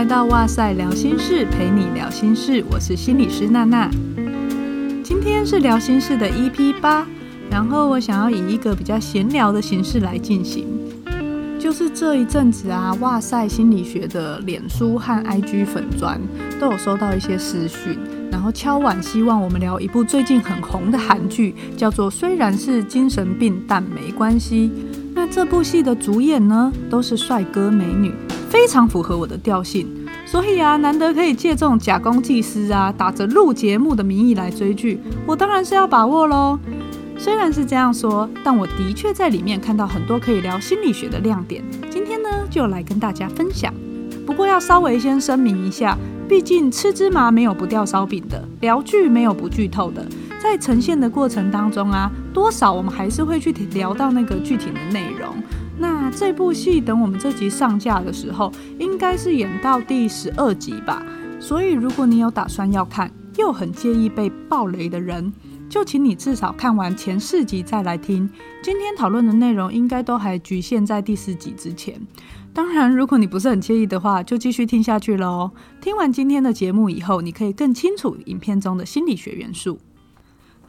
来到哇塞聊心事，陪你聊心事。我是心理师娜娜。今天是聊心事的 EP 八，然后我想要以一个比较闲聊的形式来进行。就是这一阵子啊，哇塞心理学的脸书和 IG 粉专都有收到一些私讯，然后敲碗希望我们聊一部最近很红的韩剧，叫做《虽然是精神病，但没关系》。那这部戏的主演呢，都是帅哥美女。非常符合我的调性，所以啊，难得可以借这种假公济私啊，打着录节目的名义来追剧，我当然是要把握喽。虽然是这样说，但我的确在里面看到很多可以聊心理学的亮点。今天呢，就来跟大家分享。不过要稍微先声明一下，毕竟吃芝麻没有不掉烧饼的，聊剧没有不剧透的，在呈现的过程当中啊，多少我们还是会去聊到那个具体的内容。那这部戏等我们这集上架的时候，应该是演到第十二集吧。所以如果你有打算要看，又很介意被爆雷的人，就请你至少看完前四集再来听。今天讨论的内容应该都还局限在第四集之前。当然，如果你不是很介意的话，就继续听下去喽。听完今天的节目以后，你可以更清楚影片中的心理学元素。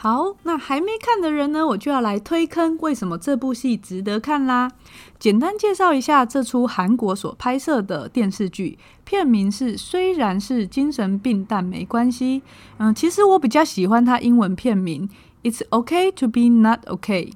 好，那还没看的人呢，我就要来推坑为什么这部戏值得看啦。简单介绍一下这出韩国所拍摄的电视剧，片名是《虽然是精神病，但没关系》。嗯，其实我比较喜欢它英文片名《It's OK to Be Not OK》，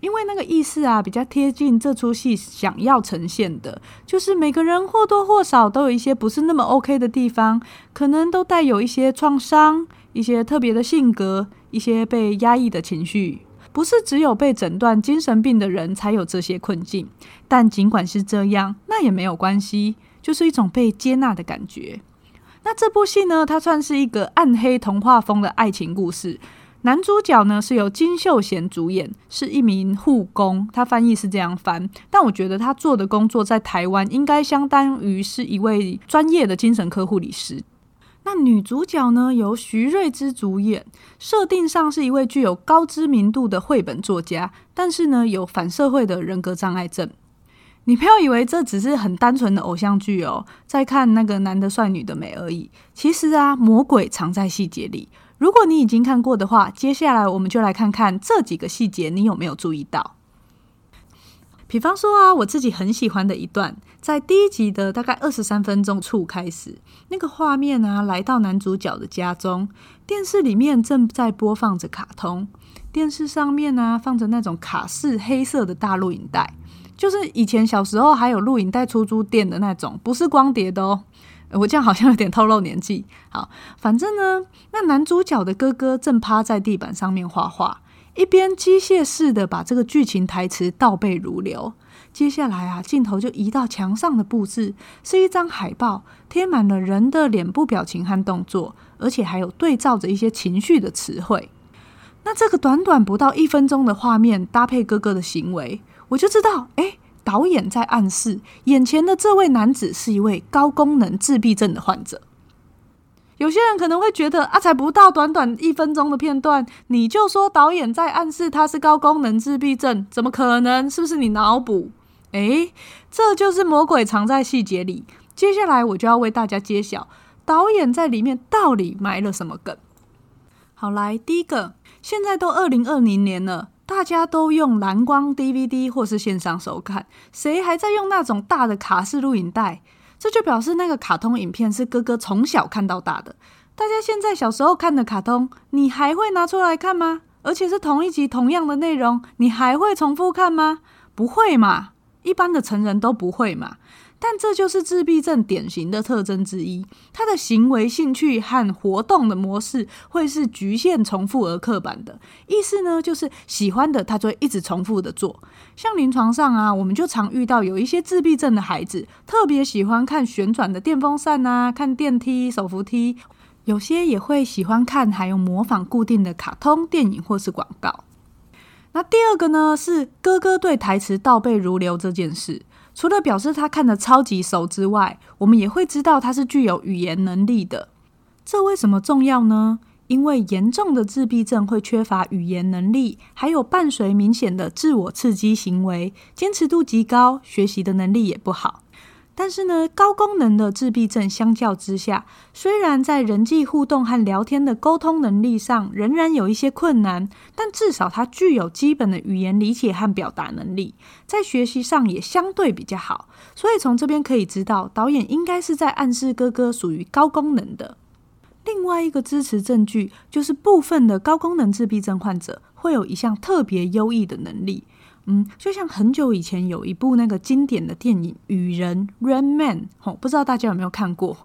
因为那个意思啊比较贴近这出戏想要呈现的，就是每个人或多或少都有一些不是那么 OK 的地方，可能都带有一些创伤，一些特别的性格。一些被压抑的情绪，不是只有被诊断精神病的人才有这些困境。但尽管是这样，那也没有关系，就是一种被接纳的感觉。那这部戏呢，它算是一个暗黑童话风的爱情故事。男主角呢是由金秀贤主演，是一名护工，他翻译是这样翻，但我觉得他做的工作在台湾应该相当于是一位专业的精神科护理师。那女主角呢，由徐瑞之主演，设定上是一位具有高知名度的绘本作家，但是呢，有反社会的人格障碍症。你不要以为这只是很单纯的偶像剧哦，在看那个男的帅女的美而已。其实啊，魔鬼藏在细节里。如果你已经看过的话，接下来我们就来看看这几个细节，你有没有注意到？比方说啊，我自己很喜欢的一段，在第一集的大概二十三分钟处开始，那个画面啊，来到男主角的家中，电视里面正在播放着卡通，电视上面呢、啊、放着那种卡式黑色的大录影带，就是以前小时候还有录影带出租店的那种，不是光碟的哦。我这样好像有点透露年纪。好，反正呢，那男主角的哥哥正趴在地板上面画画。一边机械式的把这个剧情台词倒背如流，接下来啊，镜头就移到墙上的布置，是一张海报，贴满了人的脸部表情和动作，而且还有对照着一些情绪的词汇。那这个短短不到一分钟的画面，搭配哥哥的行为，我就知道，诶，导演在暗示眼前的这位男子是一位高功能自闭症的患者。有些人可能会觉得啊，才不到短短一分钟的片段，你就说导演在暗示他是高功能自闭症，怎么可能？是不是你脑补？诶，这就是魔鬼藏在细节里。接下来我就要为大家揭晓，导演在里面到底埋了什么梗。好，来第一个，现在都二零二零年了，大家都用蓝光 DVD 或是线上收看，谁还在用那种大的卡式录影带？这就表示那个卡通影片是哥哥从小看到大的。大家现在小时候看的卡通，你还会拿出来看吗？而且是同一集同样的内容，你还会重复看吗？不会嘛，一般的成人都不会嘛。但这就是自闭症典型的特征之一，他的行为、兴趣和活动的模式会是局限、重复而刻板的。意思呢，就是喜欢的他就会一直重复的做。像临床上啊，我们就常遇到有一些自闭症的孩子，特别喜欢看旋转的电风扇啊，看电梯、手扶梯，有些也会喜欢看还有模仿固定的卡通、电影或是广告。那第二个呢，是哥哥对台词倒背如流这件事。除了表示他看得超级熟之外，我们也会知道他是具有语言能力的。这为什么重要呢？因为严重的自闭症会缺乏语言能力，还有伴随明显的自我刺激行为，坚持度极高，学习的能力也不好。但是呢，高功能的自闭症相较之下，虽然在人际互动和聊天的沟通能力上仍然有一些困难，但至少他具有基本的语言理解和表达能力，在学习上也相对比较好。所以从这边可以知道，导演应该是在暗示哥哥属于高功能的。另外一个支持证据就是部分的高功能自闭症患者会有一项特别优异的能力。嗯，就像很久以前有一部那个经典的电影《雨人》（Rain Man），哦，不知道大家有没有看过？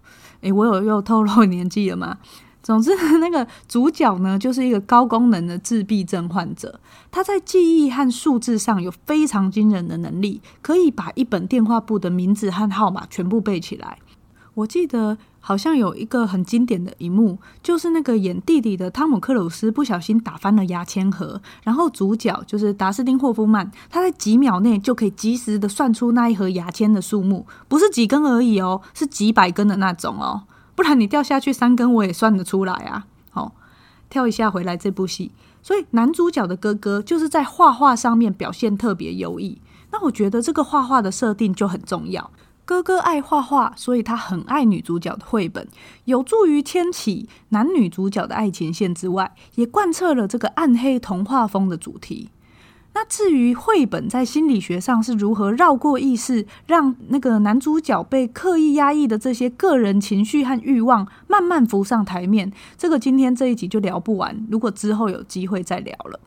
诶，我有又透露年纪了吗？总之，那个主角呢，就是一个高功能的自闭症患者，他在记忆和数字上有非常惊人的能力，可以把一本电话簿的名字和号码全部背起来。我记得好像有一个很经典的一幕，就是那个演弟弟的汤姆克鲁斯不小心打翻了牙签盒，然后主角就是达斯汀霍夫曼，他在几秒内就可以及时的算出那一盒牙签的数目，不是几根而已哦，是几百根的那种哦，不然你掉下去三根我也算得出来啊。好，跳一下回来这部戏，所以男主角的哥哥就是在画画上面表现特别优异，那我觉得这个画画的设定就很重要。哥哥爱画画，所以他很爱女主角的绘本，有助于牵起男女主角的爱情线之外，也贯彻了这个暗黑童话风的主题。那至于绘本在心理学上是如何绕过意识，让那个男主角被刻意压抑的这些个人情绪和欲望慢慢浮上台面，这个今天这一集就聊不完，如果之后有机会再聊了。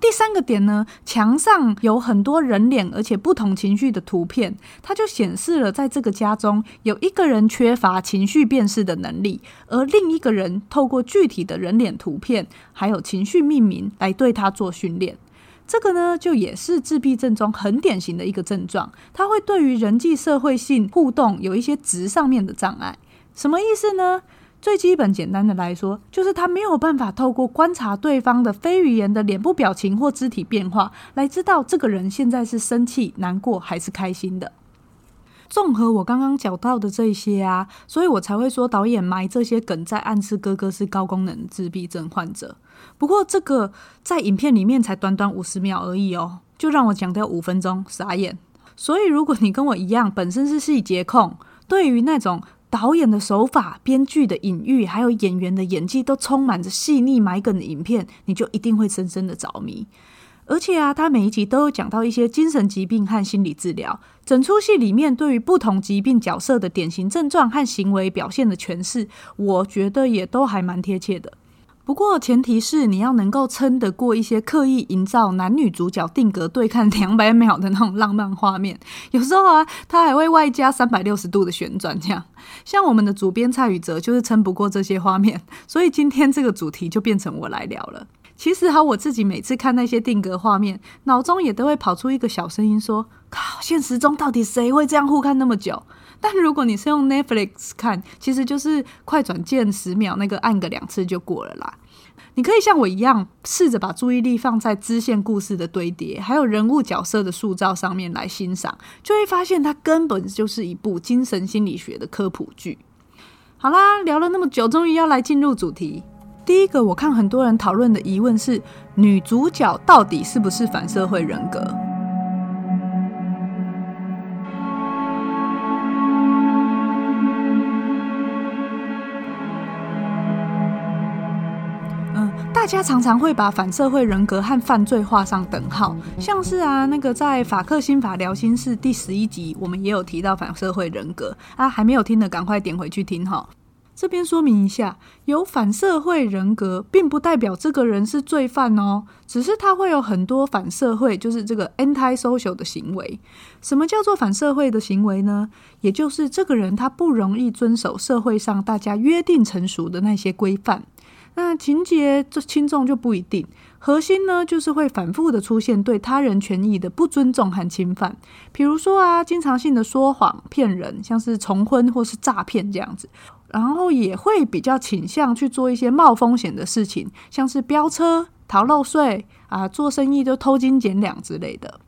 第三个点呢，墙上有很多人脸，而且不同情绪的图片，它就显示了在这个家中有一个人缺乏情绪辨识的能力，而另一个人透过具体的人脸图片还有情绪命名来对他做训练。这个呢，就也是自闭症中很典型的一个症状，它会对于人际社会性互动有一些值上面的障碍。什么意思呢？最基本简单的来说，就是他没有办法透过观察对方的非语言的脸部表情或肢体变化，来知道这个人现在是生气、难过还是开心的。综合我刚刚讲到的这些啊，所以我才会说导演埋这些梗在暗示哥哥是高功能自闭症患者。不过这个在影片里面才短短五十秒而已哦，就让我讲掉五分钟，傻眼。所以如果你跟我一样，本身是细节控，对于那种。导演的手法、编剧的隐喻，还有演员的演技，都充满着细腻埋梗的影片，你就一定会深深的着迷。而且啊，他每一集都有讲到一些精神疾病和心理治疗，整出戏里面对于不同疾病角色的典型症状和行为表现的诠释，我觉得也都还蛮贴切的。不过前提是你要能够撑得过一些刻意营造男女主角定格对看两百秒的那种浪漫画面，有时候啊，他还会外加三百六十度的旋转，这样。像我们的主编蔡宇哲就是撑不过这些画面，所以今天这个主题就变成我来聊了。其实哈，我自己每次看那些定格画面，脑中也都会跑出一个小声音说：“靠，现实中到底谁会这样互看那么久？”但如果你是用 Netflix 看，其实就是快转键十秒，那个按个两次就过了啦。你可以像我一样，试着把注意力放在支线故事的堆叠，还有人物角色的塑造上面来欣赏，就会发现它根本就是一部精神心理学的科普剧。好啦，聊了那么久，终于要来进入主题。第一个，我看很多人讨论的疑问是：女主角到底是不是反社会人格？家常常会把反社会人格和犯罪画上等号，像是啊，那个在法克心法聊心事第十一集，我们也有提到反社会人格啊，还没有听的赶快点回去听哈。这边说明一下，有反社会人格，并不代表这个人是罪犯哦，只是他会有很多反社会，就是这个 anti-social 的行为。什么叫做反社会的行为呢？也就是这个人他不容易遵守社会上大家约定成熟的那些规范。那情节这轻重就不一定，核心呢就是会反复的出现对他人权益的不尊重和侵犯，比如说啊，经常性的说谎骗人，像是重婚或是诈骗这样子，然后也会比较倾向去做一些冒风险的事情，像是飙车、逃漏税啊，做生意就偷斤减两之类的。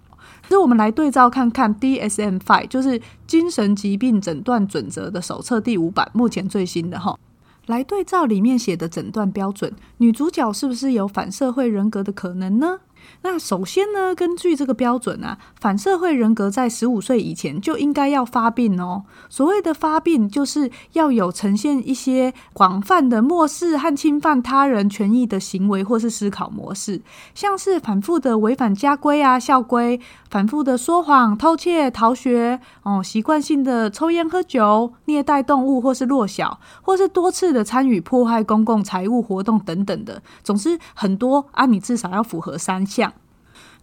那我们来对照看看 DSM-5，就是精神疾病诊断准则的手册第五版，目前最新的哈。来对照里面写的诊断标准，女主角是不是有反社会人格的可能呢？那首先呢，根据这个标准啊，反社会人格在十五岁以前就应该要发病哦。所谓的发病，就是要有呈现一些广泛的漠视和侵犯他人权益的行为或是思考模式，像是反复的违反家规啊、校规，反复的说谎、偷窃、逃学，哦，习惯性的抽烟喝酒、虐待动物或是弱小，或是多次的参与破坏公共财物活动等等的，总之很多啊，你至少要符合三像。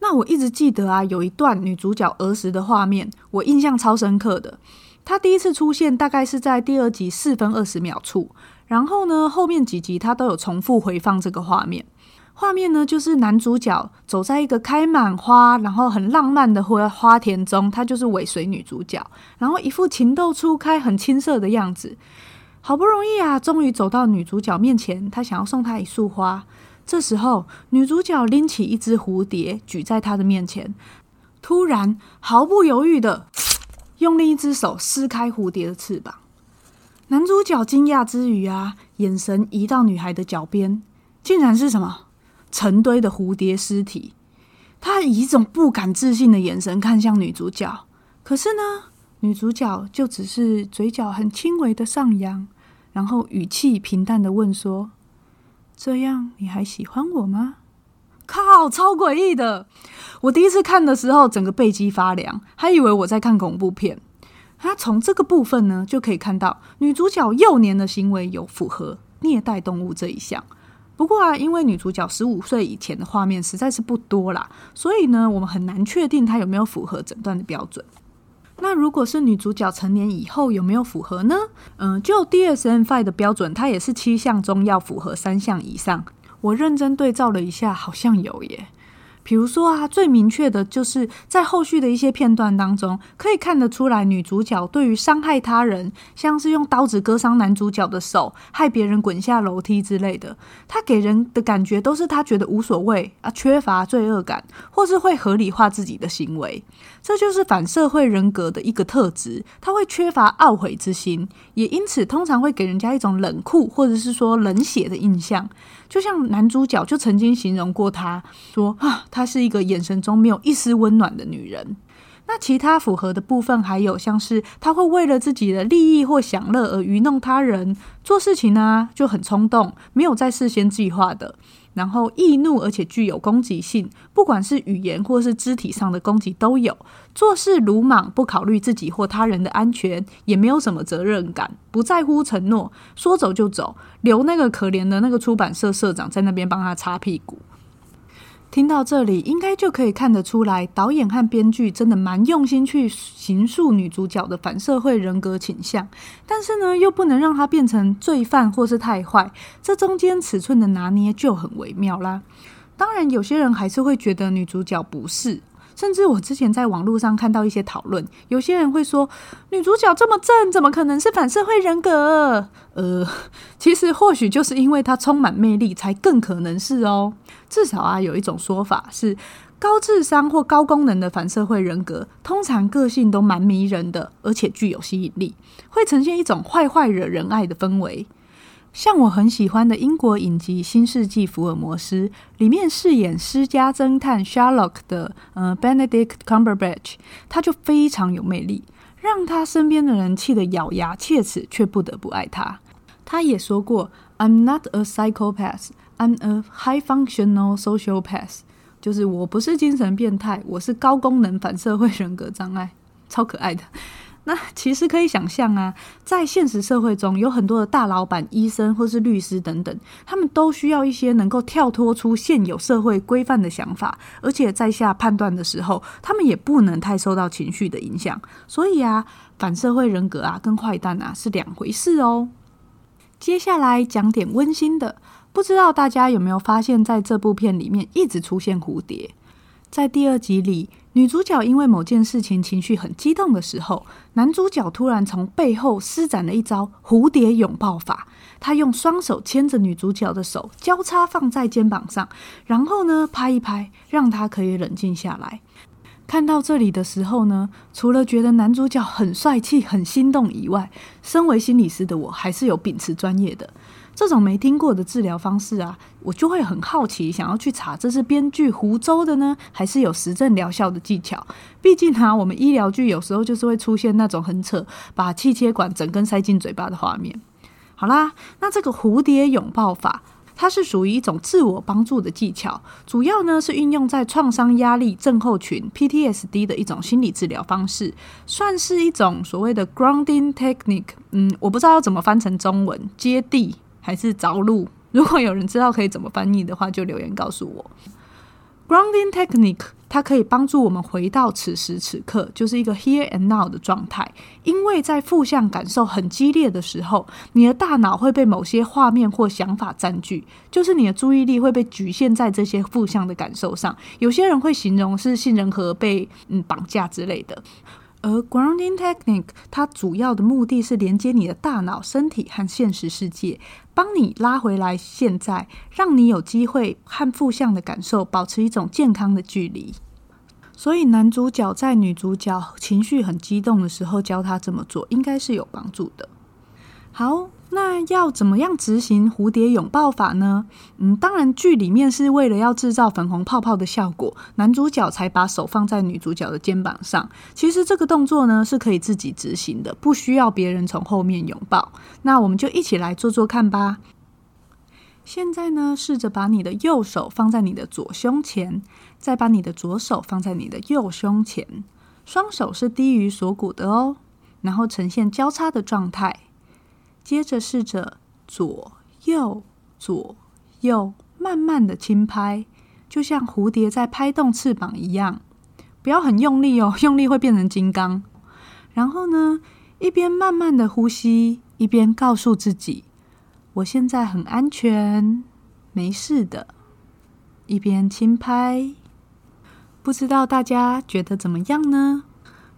那我一直记得啊，有一段女主角儿时的画面，我印象超深刻的。她第一次出现大概是在第二集四分二十秒处，然后呢，后面几集她都有重复回放这个画面。画面呢，就是男主角走在一个开满花，然后很浪漫的花花田中，他就是尾随女主角，然后一副情窦初开、很青涩的样子。好不容易啊，终于走到女主角面前，他想要送她一束花。这时候，女主角拎起一只蝴蝶，举在他的面前，突然毫不犹豫的 用另一只手撕开蝴蝶的翅膀。男主角惊讶之余啊，眼神移到女孩的脚边，竟然是什么？成堆的蝴蝶尸体。他以一种不敢置信的眼神看向女主角，可是呢，女主角就只是嘴角很轻微的上扬，然后语气平淡的问说。这样你还喜欢我吗？靠，超诡异的！我第一次看的时候，整个背脊发凉，还以为我在看恐怖片。他从这个部分呢，就可以看到女主角幼年的行为有符合虐待动物这一项。不过啊，因为女主角十五岁以前的画面实在是不多啦，所以呢，我们很难确定她有没有符合诊断的标准。那如果是女主角成年以后有没有符合呢？嗯，就 DSM-5 的标准，它也是七项中要符合三项以上。我认真对照了一下，好像有耶。比如说啊，最明确的就是在后续的一些片段当中，可以看得出来，女主角对于伤害他人，像是用刀子割伤男主角的手，害别人滚下楼梯之类的，她给人的感觉都是她觉得无所谓啊，缺乏罪恶感，或是会合理化自己的行为。这就是反社会人格的一个特质，他会缺乏懊悔之心，也因此通常会给人家一种冷酷或者是说冷血的印象。就像男主角就曾经形容过她，说啊，她是一个眼神中没有一丝温暖的女人。那其他符合的部分还有像是他会为了自己的利益或享乐而愚弄他人，做事情呢、就很冲动，没有在事先计划的。然后易怒，而且具有攻击性，不管是语言或是肢体上的攻击都有。做事鲁莽，不考虑自己或他人的安全，也没有什么责任感，不在乎承诺，说走就走，留那个可怜的那个出版社社长在那边帮他擦屁股。听到这里，应该就可以看得出来，导演和编剧真的蛮用心去形塑女主角的反社会人格倾向，但是呢，又不能让她变成罪犯或是太坏，这中间尺寸的拿捏就很微妙啦。当然，有些人还是会觉得女主角不是。甚至我之前在网络上看到一些讨论，有些人会说女主角这么正，怎么可能是反社会人格？呃，其实或许就是因为她充满魅力，才更可能是哦。至少啊，有一种说法是，高智商或高功能的反社会人格，通常个性都蛮迷人的，而且具有吸引力，会呈现一种坏坏惹人爱的氛围。像我很喜欢的英国影集《新世纪福尔摩斯》里面饰演私家侦探 Sherlock 的呃 Benedict Cumberbatch，他就非常有魅力，让他身边的人气得咬牙切齿，却不得不爱他。他也说过：“I'm not a psychopath, I'm a high-functional sociopath。”就是我不是精神变态，我是高功能反社会人格障碍，超可爱的。那其实可以想象啊，在现实社会中，有很多的大老板、医生或是律师等等，他们都需要一些能够跳脱出现有社会规范的想法，而且在下判断的时候，他们也不能太受到情绪的影响。所以啊，反社会人格啊，跟坏蛋啊是两回事哦。接下来讲点温馨的，不知道大家有没有发现，在这部片里面一直出现蝴蝶。在第二集里，女主角因为某件事情情绪很激动的时候，男主角突然从背后施展了一招蝴蝶拥抱法。他用双手牵着女主角的手，交叉放在肩膀上，然后呢，拍一拍，让她可以冷静下来。看到这里的时候呢，除了觉得男主角很帅气、很心动以外，身为心理师的我还是有秉持专业的。这种没听过的治疗方式啊，我就会很好奇，想要去查这是编剧胡诌的呢，还是有实证疗效的技巧？毕竟哈、我们医疗剧有时候就是会出现那种很扯，把气切管整根塞进嘴巴的画面。好啦，那这个蝴蝶拥抱法。它是属于一种自我帮助的技巧，主要呢是运用在创伤压力症候群 （PTSD） 的一种心理治疗方式，算是一种所谓的 grounding technique。嗯，我不知道要怎么翻成中文，接地还是着陆？如果有人知道可以怎么翻译的话，就留言告诉我。Grounding technique，它可以帮助我们回到此时此刻，就是一个 here and now 的状态。因为在负向感受很激烈的时候，你的大脑会被某些画面或想法占据，就是你的注意力会被局限在这些负向的感受上。有些人会形容是杏仁核被嗯绑架之类的。而 grounding technique，它主要的目的是连接你的大脑、身体和现实世界，帮你拉回来现在，让你有机会和负向的感受保持一种健康的距离。所以男主角在女主角情绪很激动的时候教她这么做，应该是有帮助的。好。那要怎么样执行蝴蝶拥抱法呢？嗯，当然剧里面是为了要制造粉红泡泡的效果，男主角才把手放在女主角的肩膀上。其实这个动作呢是可以自己执行的，不需要别人从后面拥抱。那我们就一起来做做看吧。现在呢，试着把你的右手放在你的左胸前，再把你的左手放在你的右胸前，双手是低于锁骨的哦，然后呈现交叉的状态。接着试着左右左右，慢慢的轻拍，就像蝴蝶在拍动翅膀一样，不要很用力哦，用力会变成金刚。然后呢，一边慢慢的呼吸，一边告诉自己：“我现在很安全，没事的。”一边轻拍，不知道大家觉得怎么样呢？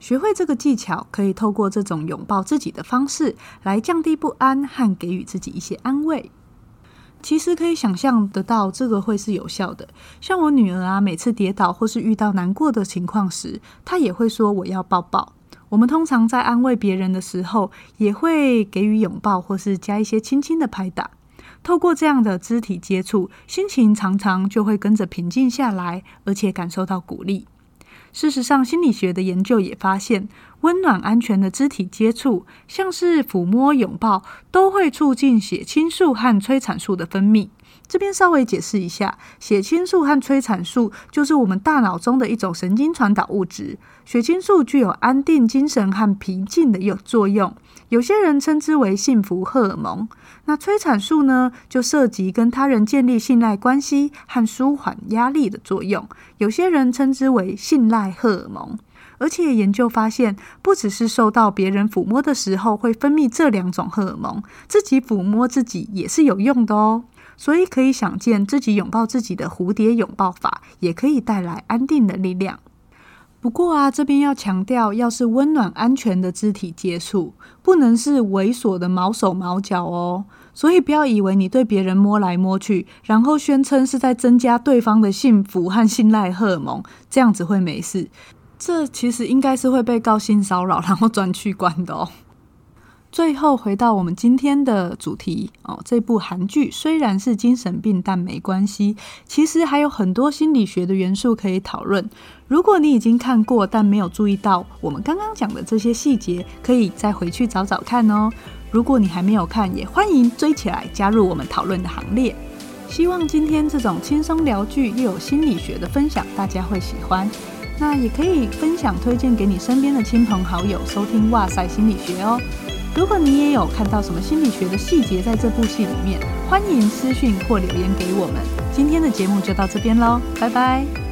学会这个技巧，可以透过这种拥抱自己的方式来降低不安和给予自己一些安慰。其实可以想象得到，这个会是有效的。像我女儿啊，每次跌倒或是遇到难过的情况时，她也会说我要抱抱。我们通常在安慰别人的时候，也会给予拥抱或是加一些轻轻的拍打。透过这样的肢体接触，心情常常就会跟着平静下来，而且感受到鼓励。事实上，心理学的研究也发现，温暖安全的肢体接触，像是抚摸、拥抱，都会促进血清素和催产素的分泌。这边稍微解释一下，血清素和催产素就是我们大脑中的一种神经传导物质。血清素具有安定精神和平静的有作用，有些人称之为幸福荷尔蒙。那催产素呢，就涉及跟他人建立信赖关系和舒缓压力的作用，有些人称之为信赖荷尔蒙。而且研究发现，不只是受到别人抚摸的时候会分泌这两种荷尔蒙，自己抚摸自己也是有用的哦。所以可以想见，自己拥抱自己的蝴蝶拥抱法，也可以带来安定的力量。不过啊，这边要强调，要是温暖安全的肢体接触，不能是猥琐的毛手毛脚哦。所以不要以为你对别人摸来摸去，然后宣称是在增加对方的幸福和信赖荷尔蒙，这样子会没事。这其实应该是会被告性骚扰，然后转去关的哦。最后回到我们今天的主题哦，这部韩剧虽然是精神病，但没关系。其实还有很多心理学的元素可以讨论。如果你已经看过，但没有注意到我们刚刚讲的这些细节，可以再回去找找看哦。如果你还没有看，也欢迎追起来加入我们讨论的行列。希望今天这种轻松聊剧又有心理学的分享，大家会喜欢。那也可以分享推荐给你身边的亲朋好友收听。哇塞心理学哦。如果你也有看到什么心理学的细节在这部戏里面，欢迎私讯或留言给我们。今天的节目就到这边喽，拜拜。